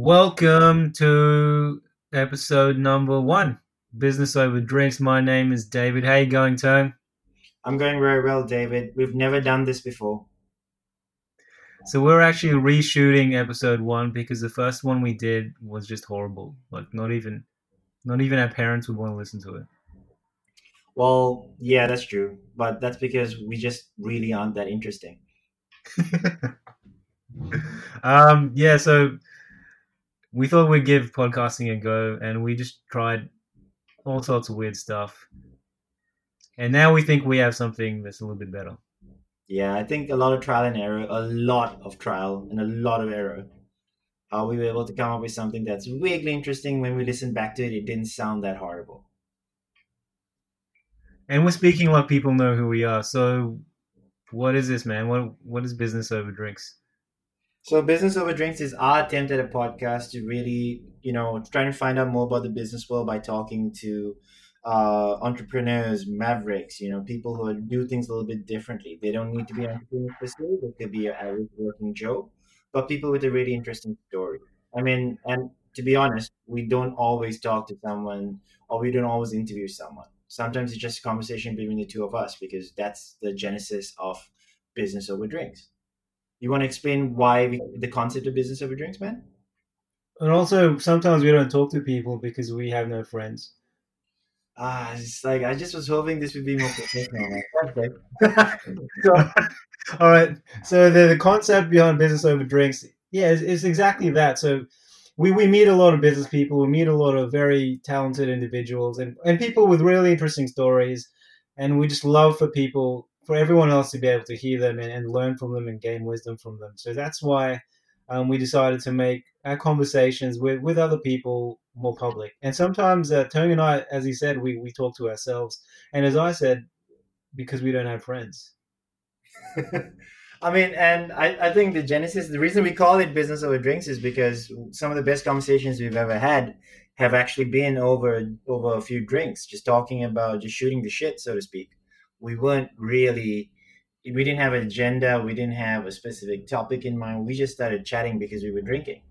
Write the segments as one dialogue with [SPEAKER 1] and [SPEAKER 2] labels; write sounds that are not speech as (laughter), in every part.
[SPEAKER 1] Welcome to episode number one, Business Over Drinks. My name is David. How you going, Tone?
[SPEAKER 2] I'm going very well, David. We've never done this before.
[SPEAKER 1] So we're actually reshooting episode one because the first one we did was just horrible. Like not even, not even our parents would want to listen to it.
[SPEAKER 2] Well, yeah, that's true, but that's because we just really aren't that interesting. (laughs)
[SPEAKER 1] um, yeah, so we thought we'd give podcasting a go, and we just tried all sorts of weird stuff, and now we think we have something that's a little bit better.
[SPEAKER 2] Yeah, I think a lot of trial and error, a lot of trial and a lot of error. How we were able to come up with something that's vaguely interesting. When we listened back to it, it didn't sound that horrible.
[SPEAKER 1] And we're speaking like people know who we are. So, what is this, man? What what is business over drinks?
[SPEAKER 2] So, business over drinks is our attempt at a podcast to really, you know, try and find out more about the business world by talking to uh, entrepreneurs, mavericks, you know, people who do things a little bit differently. They don't need to be entrepreneurs se. They could be an average working Joe, but people with a really interesting story. I mean, and to be honest, we don't always talk to someone or we don't always interview someone sometimes it's just a conversation between the two of us because that's the genesis of business over drinks. You want to explain why we, the concept of business over drinks, man?
[SPEAKER 1] And also, sometimes we don't talk to people because we have no friends.
[SPEAKER 2] Ah, it's like I just was hoping this would be more professional. okay. (laughs)
[SPEAKER 1] so, all right. So the, the concept behind business over drinks, yeah, it's, it's exactly that. So we, we meet a lot of business people, we meet a lot of very talented individuals and, and people with really interesting stories. And we just love for people, for everyone else to be able to hear them and, and learn from them and gain wisdom from them. So that's why um, we decided to make our conversations with, with other people more public. And sometimes uh, Tony and I, as he said, we, we talk to ourselves. And as I said, because we don't have friends. (laughs)
[SPEAKER 2] I mean, and I, I think the genesis, the reason we call it business over drinks is because some of the best conversations we've ever had have actually been over over a few drinks, just talking about just shooting the shit, so to speak. We weren't really, we didn't have an agenda, we didn't have a specific topic in mind. We just started chatting because we were drinking.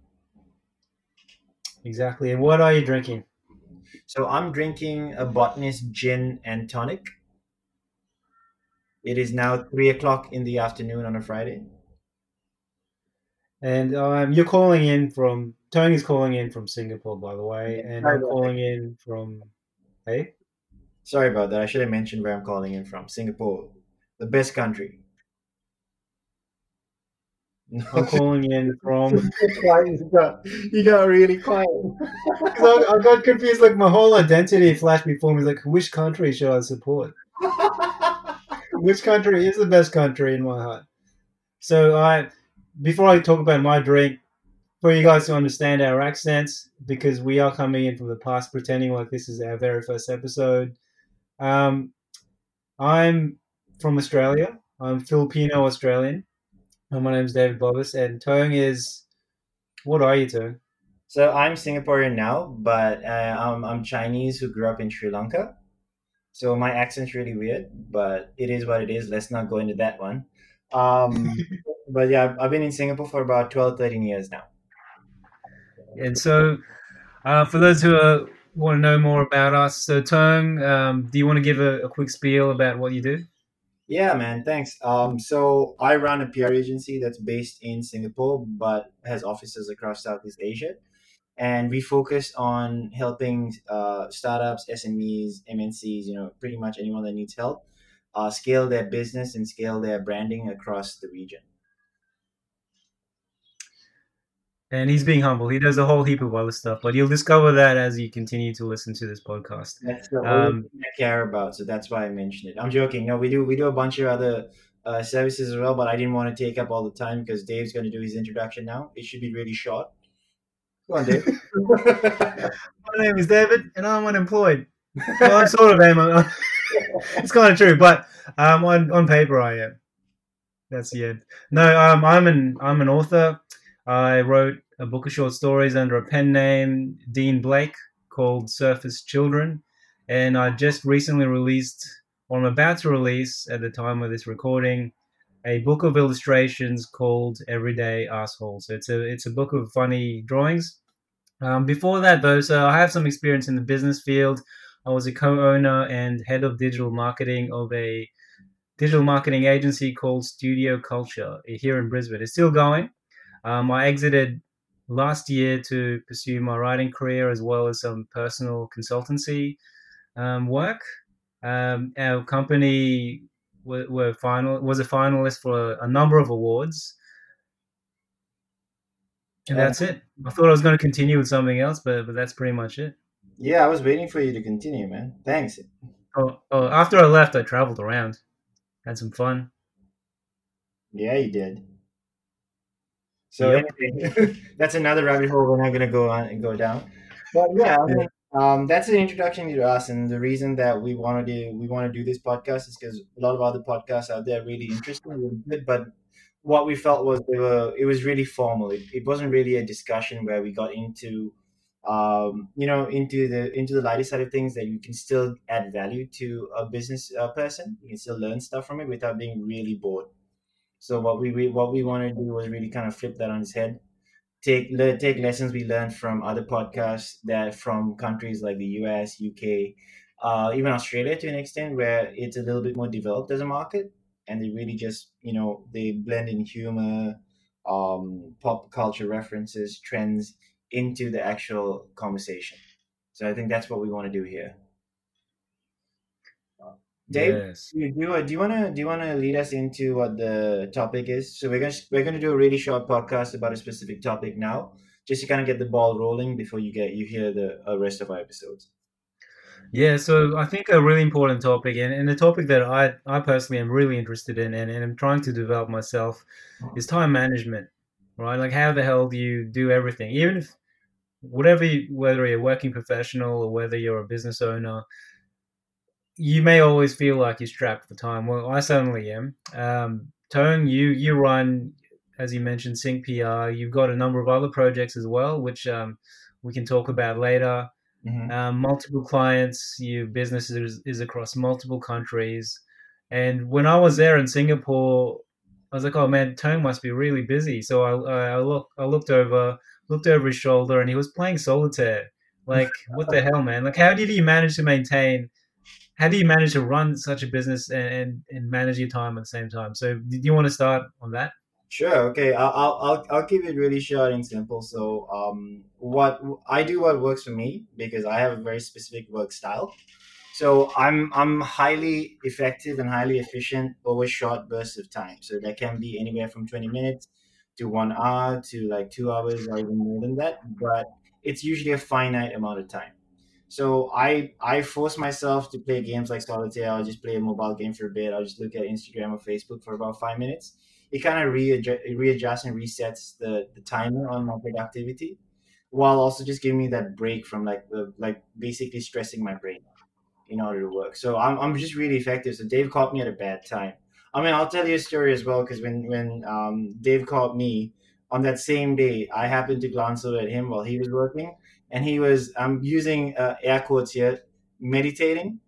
[SPEAKER 1] Exactly. And what are you drinking?
[SPEAKER 2] So I'm drinking a botanist gin and tonic. It is now three o'clock in the afternoon on a Friday.
[SPEAKER 1] And um, you're calling in from Tony's calling in from Singapore, by the way, and I'm calling in from. Hey.
[SPEAKER 2] Sorry about that. I should have mentioned where I'm calling in from. Singapore, the best country. (laughs)
[SPEAKER 1] I'm calling in from.
[SPEAKER 2] you, got, you got really quiet. (laughs)
[SPEAKER 1] I, I got confused. Like my whole identity flashed before me. Like, which country should I support? (laughs) which country is the best country in my heart? So I, before I talk about my drink, for you guys to understand our accents, because we are coming in from the past, pretending like this is our very first episode. Um, I'm from Australia. I'm Filipino Australian. And my name is David Bobbis, and Tong is. What are you, Tong?
[SPEAKER 2] So I'm Singaporean now, but uh, I'm, I'm Chinese who grew up in Sri Lanka. So my accent's really weird, but it is what it is. Let's not go into that one. Um, (laughs) but yeah, I've, been in Singapore for about 12, 13 years now.
[SPEAKER 1] And so, uh, for those who uh, want to know more about us, so Tong, um, do you want to give a, a, quick spiel about what you do?
[SPEAKER 2] Yeah, man, thanks. Um, so I run a PR agency that's based in Singapore, but has offices across Southeast Asia and we focus on helping uh, startups, SMEs, MNCs, you know, pretty much anyone that needs help, uh, scale their business and scale their branding across the region.
[SPEAKER 1] And he's being humble. He does a whole heap of other stuff, but you'll discover that as you continue to listen to this podcast.
[SPEAKER 2] That's the um, thing I care about, so that's why I mentioned it. I'm joking. No, we do we do a bunch of other uh, services as well, but I didn't want to take up all the time because Dave's going to do his introduction now. It should be really short. Go on, Dave. (laughs)
[SPEAKER 1] My name is David, and I'm unemployed. Well, I sort of am. (laughs) it's kind of true, but um, on on paper, I am. That's the end. No, um, I'm an I'm an author. I wrote a book of short stories under a pen name, Dean Blake, called Surface Children, and I just recently released, or I'm about to release at the time of this recording, a book of illustrations called Everyday Asshole. So it's a it's a book of funny drawings. Um, before that, though, so I have some experience in the business field. I was a co-owner and head of digital marketing of a digital marketing agency called Studio Culture here in Brisbane. It's still going. Um, I exited last year to pursue my writing career as well as some personal consultancy um, work. Um, our company were, were, final was a finalist for a, a number of awards. And that's it. I thought I was going to continue with something else, but but that's pretty much it.
[SPEAKER 2] Yeah, I was waiting for you to continue, man. Thanks.
[SPEAKER 1] Oh, oh after I left, I traveled around, had some fun.
[SPEAKER 2] Yeah, you did. So yep. anyway, (laughs) that's another rabbit hole we're not going to go on and go down. But yeah, I mean, um, that's an introduction to us, and the reason that we want to do we want to do this podcast is because a lot of other podcasts out there are really interesting, really good, but what we felt was they were it was really formal. It, it wasn't really a discussion where we got into um, you know into the into the lighter side of things that you can still add value to a business uh, person. You can still learn stuff from it without being really bored. So what we what we want to do was really kind of flip that on its head. Take le- take lessons we learned from other podcasts that from countries like the US, UK, uh, even Australia to an extent, where it's a little bit more developed as a market, and they really just you know they blend in humor, um, pop culture references, trends into the actual conversation. So I think that's what we want to do here. Dave, yes. do you do you want to do you want to lead us into what the topic is? So we're gonna we're gonna do a really short podcast about a specific topic now, just to kind of get the ball rolling before you get you hear the uh, rest of our episodes.
[SPEAKER 1] Yeah, so I think a really important topic, and, and a topic that I I personally am really interested in, and, and I'm trying to develop myself, is time management. Right, like how the hell do you do everything, even if whatever you, whether you're a working professional or whether you're a business owner you may always feel like you're strapped for time. Well, I certainly am. Um, Tone, you you run, as you mentioned, Sync PR. You've got a number of other projects as well, which um, we can talk about later. Mm-hmm. Um, multiple clients, your business is, is across multiple countries. And when I was there in Singapore, I was like, "Oh man, Tone must be really busy." So I, I look, I looked over, looked over his shoulder, and he was playing solitaire. Like, what the hell, man? Like, how did he manage to maintain how do you manage to run such a business and, and, manage your time at the same time? So, do you want to start on that?
[SPEAKER 2] Sure. Okay. I'll, I'll, I'll keep it really short and simple. So, um, what I do, what works for me, because I have a very specific work style. So I'm I'm highly effective and highly efficient over short bursts of time. So that can be anywhere from 20 minutes to one hour to like two hours or even more than that. But it's usually a finite amount of time. So I I force myself to play games like solitaire. I'll just play a mobile game for a bit. I'll just look at Instagram or Facebook for about five minutes. It kind of readjust, readjusts and resets the the timer on my productivity, while also just giving me that break from like the like basically stressing my brain in order to work. So I'm I'm just really effective. So Dave caught me at a bad time. I mean, I'll tell you a story as well because when when um, Dave called me on that same day, I happened to glance over at him while he was working and he was I'm using uh, air quotes here, meditating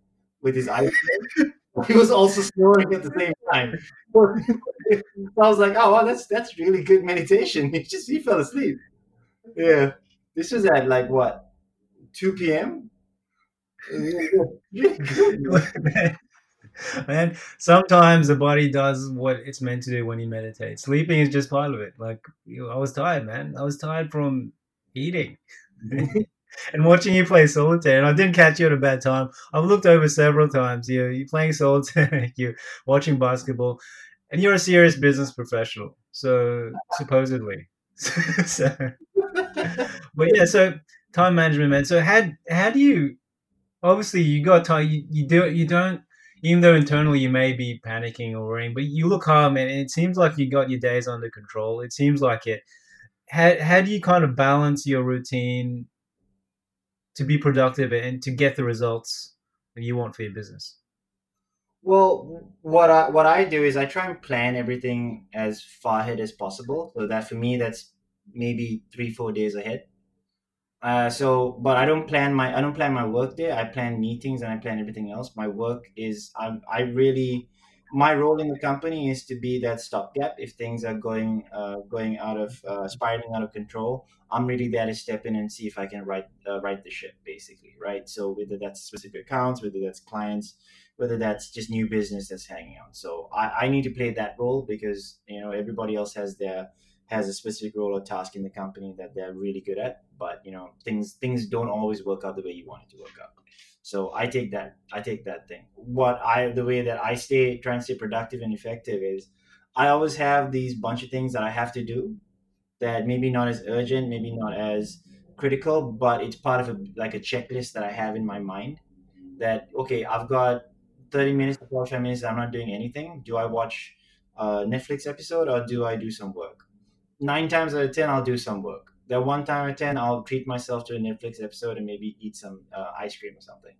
[SPEAKER 2] with his eyes. (laughs) he was also snoring at the same time. (laughs) I was like, oh, well, that's that's really good meditation. (laughs) He just he fell asleep. Yeah, this was at like what, two p.m.
[SPEAKER 1] Man, sometimes the body does what it's meant to do when you meditate. Sleeping is just part of it. Like I was tired, man. I was tired from eating. and watching you play solitaire, and I didn't catch you at a bad time. I've looked over several times. You you're playing solitaire, (laughs) you're watching basketball, and you're a serious business professional. So supposedly, (laughs) so but yeah. So time management, man. So how how do you? Obviously, you got time. You, you do you don't. Even though internally you may be panicking or worrying, but you look calm, and it seems like you got your days under control. It seems like it how, how do you kind of balance your routine to be productive and to get the results that you want for your business?
[SPEAKER 2] Well, what I what I do is I try and plan everything as far ahead as possible. So that for me, that's maybe three four days ahead. Uh, so, but I don't plan my I don't plan my work day. I plan meetings and I plan everything else. My work is I I really my role in the company is to be that stopgap if things are going uh, going out of uh, spiraling out of control. I'm really there to step in and see if I can right uh, right the ship, basically, right? So whether that's specific accounts, whether that's clients, whether that's just new business that's hanging on. So I, I need to play that role because you know everybody else has their has a specific role or task in the company that they're really good at, but you know things things don't always work out the way you want it to work out. So I take that I take that thing. What I the way that I stay try and stay productive and effective is I always have these bunch of things that I have to do that maybe not as urgent, maybe not as critical, but it's part of a like a checklist that I have in my mind that okay, I've got 30 minutes to 45 minutes I'm not doing anything. Do I watch a Netflix episode or do I do some work? Nine times out of 10, I'll do some work that one time or 10 i'll treat myself to a netflix episode and maybe eat some uh, ice cream or something.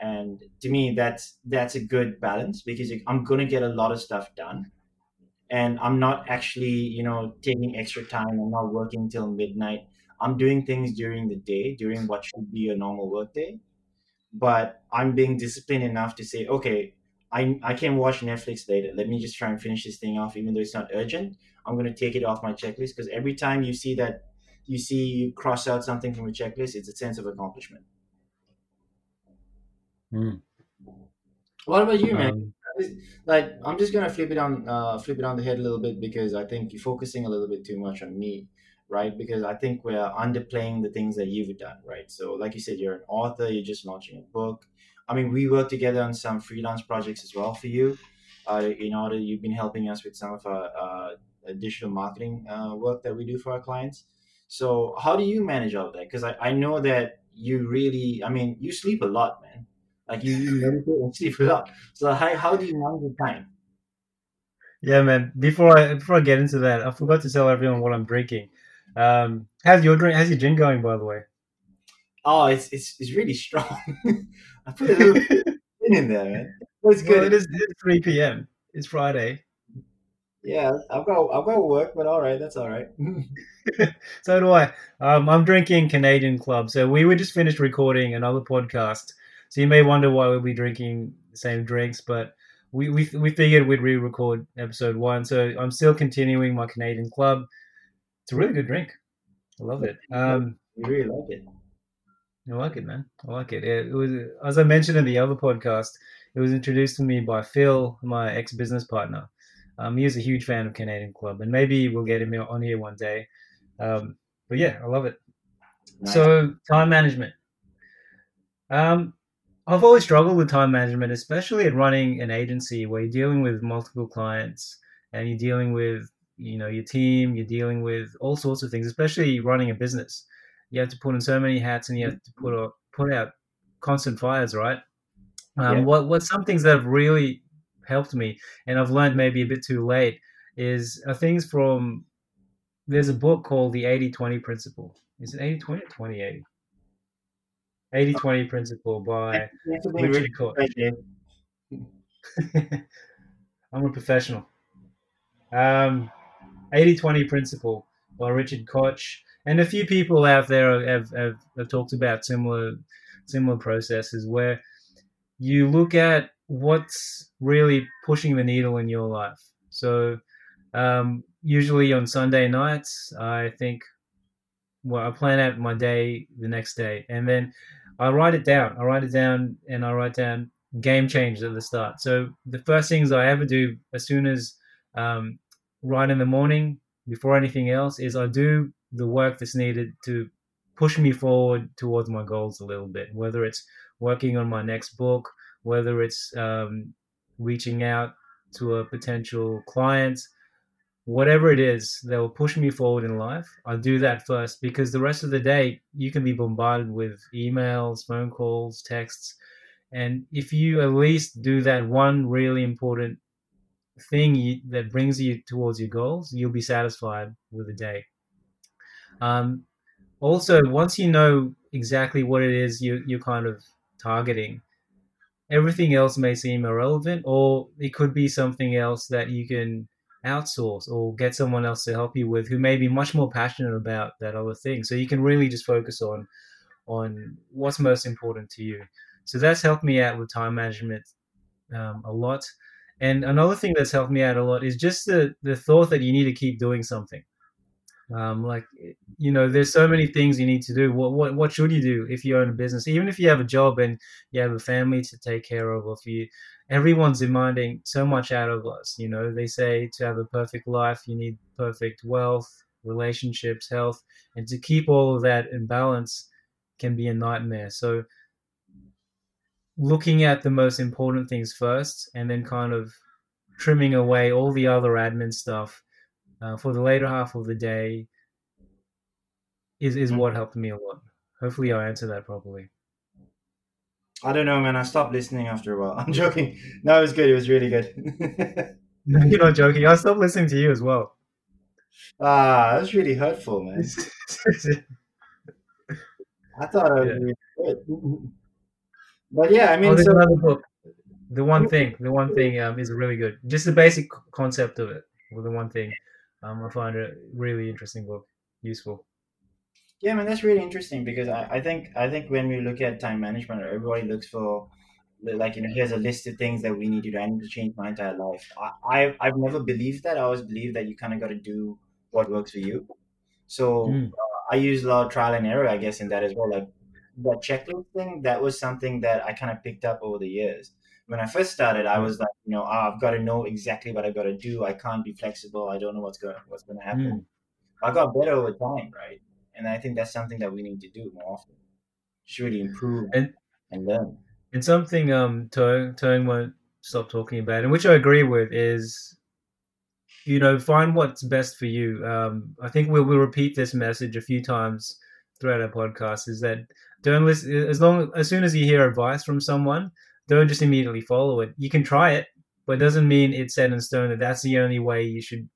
[SPEAKER 2] And to me that's that's a good balance because i'm going to get a lot of stuff done. And i'm not actually you know taking extra time. I'm not working till midnight. I'm doing things during the day during what should be a normal work day. But i'm being disciplined enough to say okay I, I can watch netflix later. Let me just try and finish this thing off. Even though it's not urgent i'm going to take it off my checklist. Because every time you see that you see you cross out something from a checklist, it's a sense of accomplishment.
[SPEAKER 1] Mm.
[SPEAKER 2] What about you, man? Um, like, I'm just gonna flip it on, uh, flip it on the head a little bit because I think you're focusing a little bit too much on me, right? Because I think we're underplaying the things that you've done, right? So, like you said, you're an author. You're just launching a book. I mean, we work together on some freelance projects as well for you. Uh, in order, you've been helping us with some of our uh, digital marketing uh, work that we do for our clients. So how do you manage all that? Because I, I know that you really, I mean, you sleep a lot, man. Like you, you meditate and (laughs) sleep a lot. So how, how do you manage your time?
[SPEAKER 1] Yeah, man. Before I before I get into that, I forgot to tell everyone what I'm drinking. Um, how's your drink? How's your gin going, by the way?
[SPEAKER 2] Oh, it's it's, it's really strong. (laughs) I put a little (laughs) gin in there, man.
[SPEAKER 1] Well, it's good. Well, it is it's 3 p.m. It's Friday.
[SPEAKER 2] Yeah, I've got I've got work, but all right, that's all right. (laughs) (laughs)
[SPEAKER 1] so do I. Um, I'm drinking Canadian Club. So we were just finished recording another podcast. So you may wonder why we'll be drinking the same drinks, but we we, we figured we'd re-record episode one. So I'm still continuing my Canadian Club. It's a really good drink. I love it. (laughs) Um,
[SPEAKER 2] you really like it.
[SPEAKER 1] I like it, man. I like it. It was, as I mentioned in the other podcast, it was introduced to me by Phil, my ex-business partner um, he is a huge fan of Canadian Club, and maybe we'll get him on here one day. Um, but yeah, I love it. Nice. So time management. Um, I've always struggled with time management, especially at running an agency where you're dealing with multiple clients and you're dealing with you know your team, you're dealing with all sorts of things, especially running a business. You have to put in so many hats and you have to put out, put out constant fires, right? Um, yeah. What what's some things that have really helped me, and I've learned maybe a bit too late, is are things from there's a book called the 80-20 principle. Is it 80-20 or 20-80? 80-20 principle by Richard Koch. (laughs) I'm a professional. Um, 80-20 principle by Richard Koch. And a few people out there have, have, have talked about similar similar processes where you look at what's really pushing the needle in your life. So, um, usually on Sunday nights, I think, well, I plan out my day the next day, and then I write it down. I write it down, and I write down game change at the start. So the first things I ever do as soon as um, right in the morning, before anything else, is I do the work that's needed to push me forward towards my goals a little bit. Whether it's working on my next book, whether it's um, reaching out to a potential client, whatever it is that will push me forward in life, I'll do that first because the rest of the day you can be bombarded with emails, phone calls, texts. And if you at least do that one really important thing you, that brings you towards your goals, you'll be satisfied with the day. Um, also, once you know exactly what it is you, you're kind of targeting, everything else may seem irrelevant, or it could be something else that you can outsource or get someone else to help you with who may be much more passionate about that other thing. So you can really just focus on on what's most important to you. So that's helped me out with time management um, a lot. And another thing that's helped me out a lot is just the the thought that you need to keep doing something. Um, like you know, there's so many things you need to do. What what what should you do if you own a business? Even if you have a job and you have a family to take care of, or if you everyone's demanding so much out of us. You know, they say to have a perfect life, you need perfect wealth, relationships, health, and to keep all of that in balance can be a nightmare. So looking at the most important things first and then kind of trimming away all the other admin stuff uh, for the later half of the day is, is what helped me a lot. Hopefully, I answered that properly.
[SPEAKER 2] I don't know, man. I stopped listening after a while. (laughs) I'm joking. No, it was good. It was really good. (laughs)
[SPEAKER 1] no, you're not (laughs) joking. I stopped listening to you as well.
[SPEAKER 2] Ah, that was really hurtful, man. I thought I was yeah. really good. But yeah, I mean, oh,
[SPEAKER 1] so, another book. The one thing, the one thing um, is really good. Just the basic concept of it. Well, the one thing, um, I find it really interesting book, useful.
[SPEAKER 2] Yeah, I mean that's really interesting because I, I think I think when we look at time management, everybody looks for like you know here's a list of things that we need to do. I need to change my entire life. I, I've I've never believed that. I always believe that you kind of got to do what works for you. So mm. uh, I use a lot of trial and error, I guess, in that as well. Like that checklist thing, that was something that I kind of picked up over the years. When I first started, I was like, you know, oh, I've got to know exactly what I've got to do. I can't be flexible. I don't know what's going what's going to happen. Mm. I got better over time, right? And I think that's something that we need to do more often. Just really improve and, and learn.
[SPEAKER 1] And something um Toang won't stop talking about, and which I agree with, is you know find what's best for you. Um, I think we'll, we'll repeat this message a few times throughout our podcast. Is that don't listen as long as soon as you hear advice from someone, don't just immediately follow it. You can try it, but it doesn't mean it's set in stone that that's the only way you should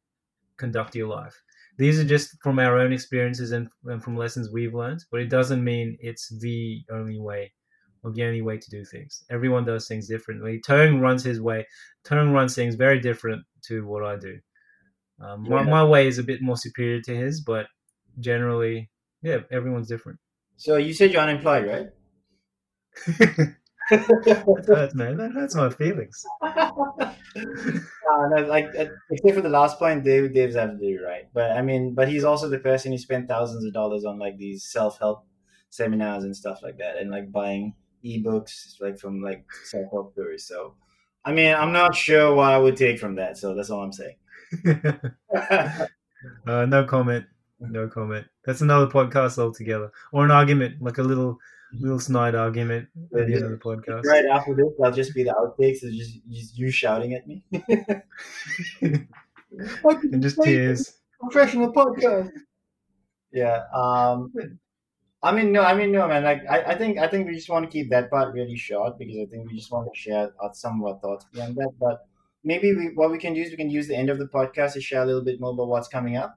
[SPEAKER 1] conduct your life. These are just from our own experiences and, and from lessons we've learned, but it doesn't mean it's the only way or the only way to do things. Everyone does things differently. Toang runs his way. Toang runs things very different to what I do. Um, yeah. my, my way is a bit more superior to his, but generally, yeah, everyone's different.
[SPEAKER 2] So you said you're unemployed, right? (laughs)
[SPEAKER 1] that hurts, man. That hurts my feelings. (laughs)
[SPEAKER 2] uh, no, like uh, except for the last point, Dave, Dave's absolutely right. But I mean, but he's also the person who spent thousands of dollars on like these self help seminars and stuff like that, and like buying ebooks like from like self help gurus. So, I mean, I'm not sure what I would take from that. So that's all I'm saying. (laughs)
[SPEAKER 1] uh, no comment. No comment. That's another podcast altogether, or an argument, like a little little snide argument at the end of the podcast.
[SPEAKER 2] Right after this, I'll just be the outtakes. It's just, just you shouting at me. (laughs)
[SPEAKER 1] and just tears.
[SPEAKER 2] Professional podcast. Yeah. Um. I mean, no. I mean, no, man. Like, I, I think, I think we just want to keep that part really short because I think we just want to share some of our thoughts beyond that. But maybe we, what we can do is we can use the end of the podcast to share a little bit more about what's coming up.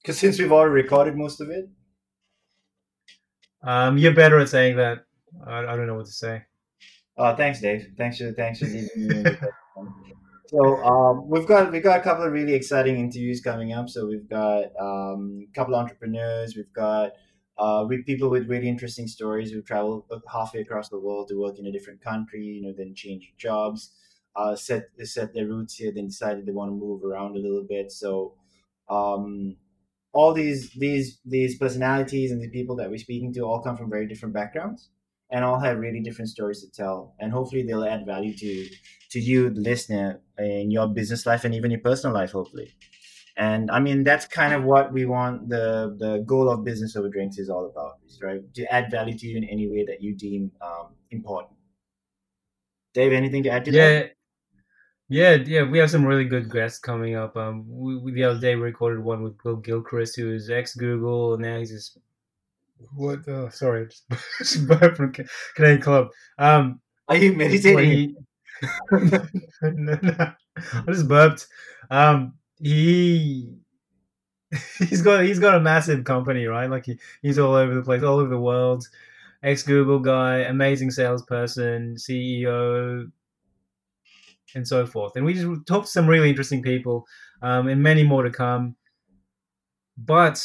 [SPEAKER 2] Because since we've already recorded most of it.
[SPEAKER 1] Um, you're better at saying that. I, I don't know what to say.
[SPEAKER 2] Oh, thanks, Dave. Thanks for thanks for (laughs) So um, we've got we've got a couple of really exciting interviews coming up. So we've got um, a couple of entrepreneurs. We've got uh, with people with really interesting stories who travel halfway across the world to work in a different country. You know, then change jobs, uh, set set their roots here, then decided they want to move around a little bit. So um, all these these these personalities and the people that we're speaking to all come from very different backgrounds and all have really different stories to tell. And hopefully they'll add value to to you the listener in your business life and even your personal life hopefully. And i mean that's kind of what we want the the goal of business over drinks is all about right? To add value to you in any way that you deem um, important. Dave anything to add to
[SPEAKER 1] yeah.
[SPEAKER 2] that
[SPEAKER 1] yeah, yeah, we have some really good guests coming up. Um, we, we, the other day we recorded one with Bill Gilchrist, who is ex Google, and now he's just what? Oh, sorry, (laughs) just burped from Canadian Club. Um,
[SPEAKER 2] are you meditating? (laughs)
[SPEAKER 1] No, no, I just burped. Um, he (laughs) he's got he's got a massive company, right? Like he, he's all over the place, all over the world. Ex Google guy, amazing salesperson, CEO, and so forth. And we just talked to some really interesting people, um, and many more to come. But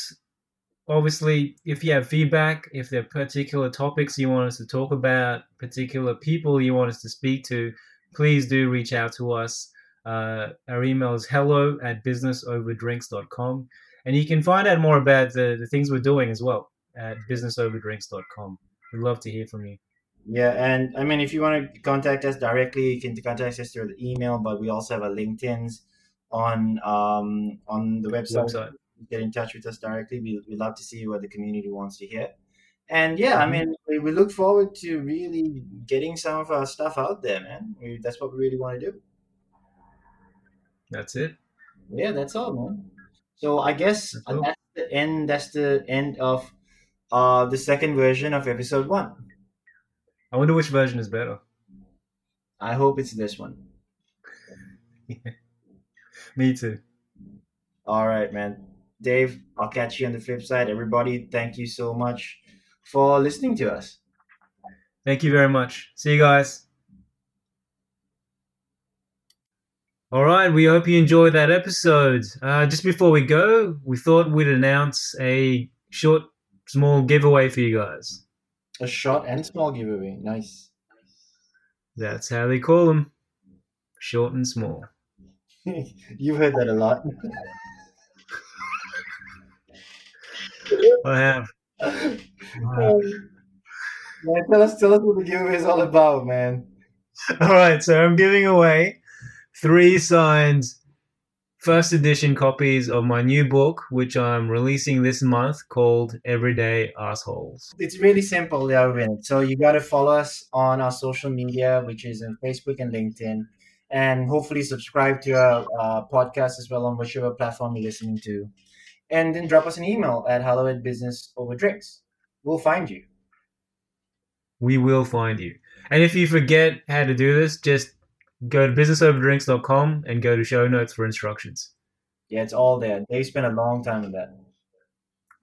[SPEAKER 1] obviously, if you have feedback, if there are particular topics you want us to talk about, particular people you want us to speak to, please do reach out to us. Uh, our email is hello at businessoverdrinks.com. And you can find out more about the, the things we're doing as well at businessoverdrinks.com. We'd love to hear from you.
[SPEAKER 2] Yeah, and I mean, if you want to contact us directly, you can contact us through the email, but we also have a LinkedIn's on um, on the website.
[SPEAKER 1] Website.
[SPEAKER 2] Get in touch with us directly. We we love to see what the community wants to hear. And yeah, I
[SPEAKER 1] Mhm.
[SPEAKER 2] mean, we, we look forward to really getting some of our stuff out there, man. We, that's what we really want to do.
[SPEAKER 1] That's it.
[SPEAKER 2] Yeah, that's all, man. So I guess
[SPEAKER 1] That's
[SPEAKER 2] that's the end. That's the end of uh the second version of episode one.
[SPEAKER 1] I wonder which version is better.
[SPEAKER 2] I hope it's this one. (laughs)
[SPEAKER 1] Me too.
[SPEAKER 2] All right, man. Dave, I'll catch you on the flip side. Everybody, thank you so much for listening to us.
[SPEAKER 1] Thank you very much. See you guys. All right, we hope you enjoyed that episode. Uh, just before we go, we thought we'd announce a short, small giveaway for you guys.
[SPEAKER 2] A short and small giveaway. Nice.
[SPEAKER 1] That's how they call them short and small. (laughs)
[SPEAKER 2] You've heard that a lot.
[SPEAKER 1] I have. (laughs)
[SPEAKER 2] Um, man, tell us, tell us what the giveaway is all about, man. (laughs)
[SPEAKER 1] All right, so I'm giving away three signed first edition copies of my new book, which I'm releasing this month called Everyday Assholes.
[SPEAKER 2] It's really simple, Darwin. So you got to follow us on our social media, which is in Facebook and LinkedIn, and hopefully subscribe to our uh, podcast as well on whichever platform you're listening to. And then drop us an email at hello at business over drinks. We'll find you.
[SPEAKER 1] We will find you. And if you forget how to do this, just go to businessoverdrinks.com and go to show notes for instructions.
[SPEAKER 2] Yeah, it's all there. They spent a long time with that.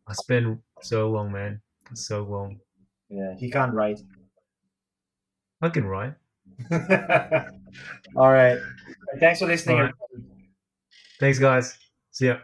[SPEAKER 1] I spent so long, man. So long.
[SPEAKER 2] Yeah, he can't write.
[SPEAKER 1] I can write. (laughs)
[SPEAKER 2] all right. Thanks for listening.
[SPEAKER 1] Right. Thanks, guys. See ya.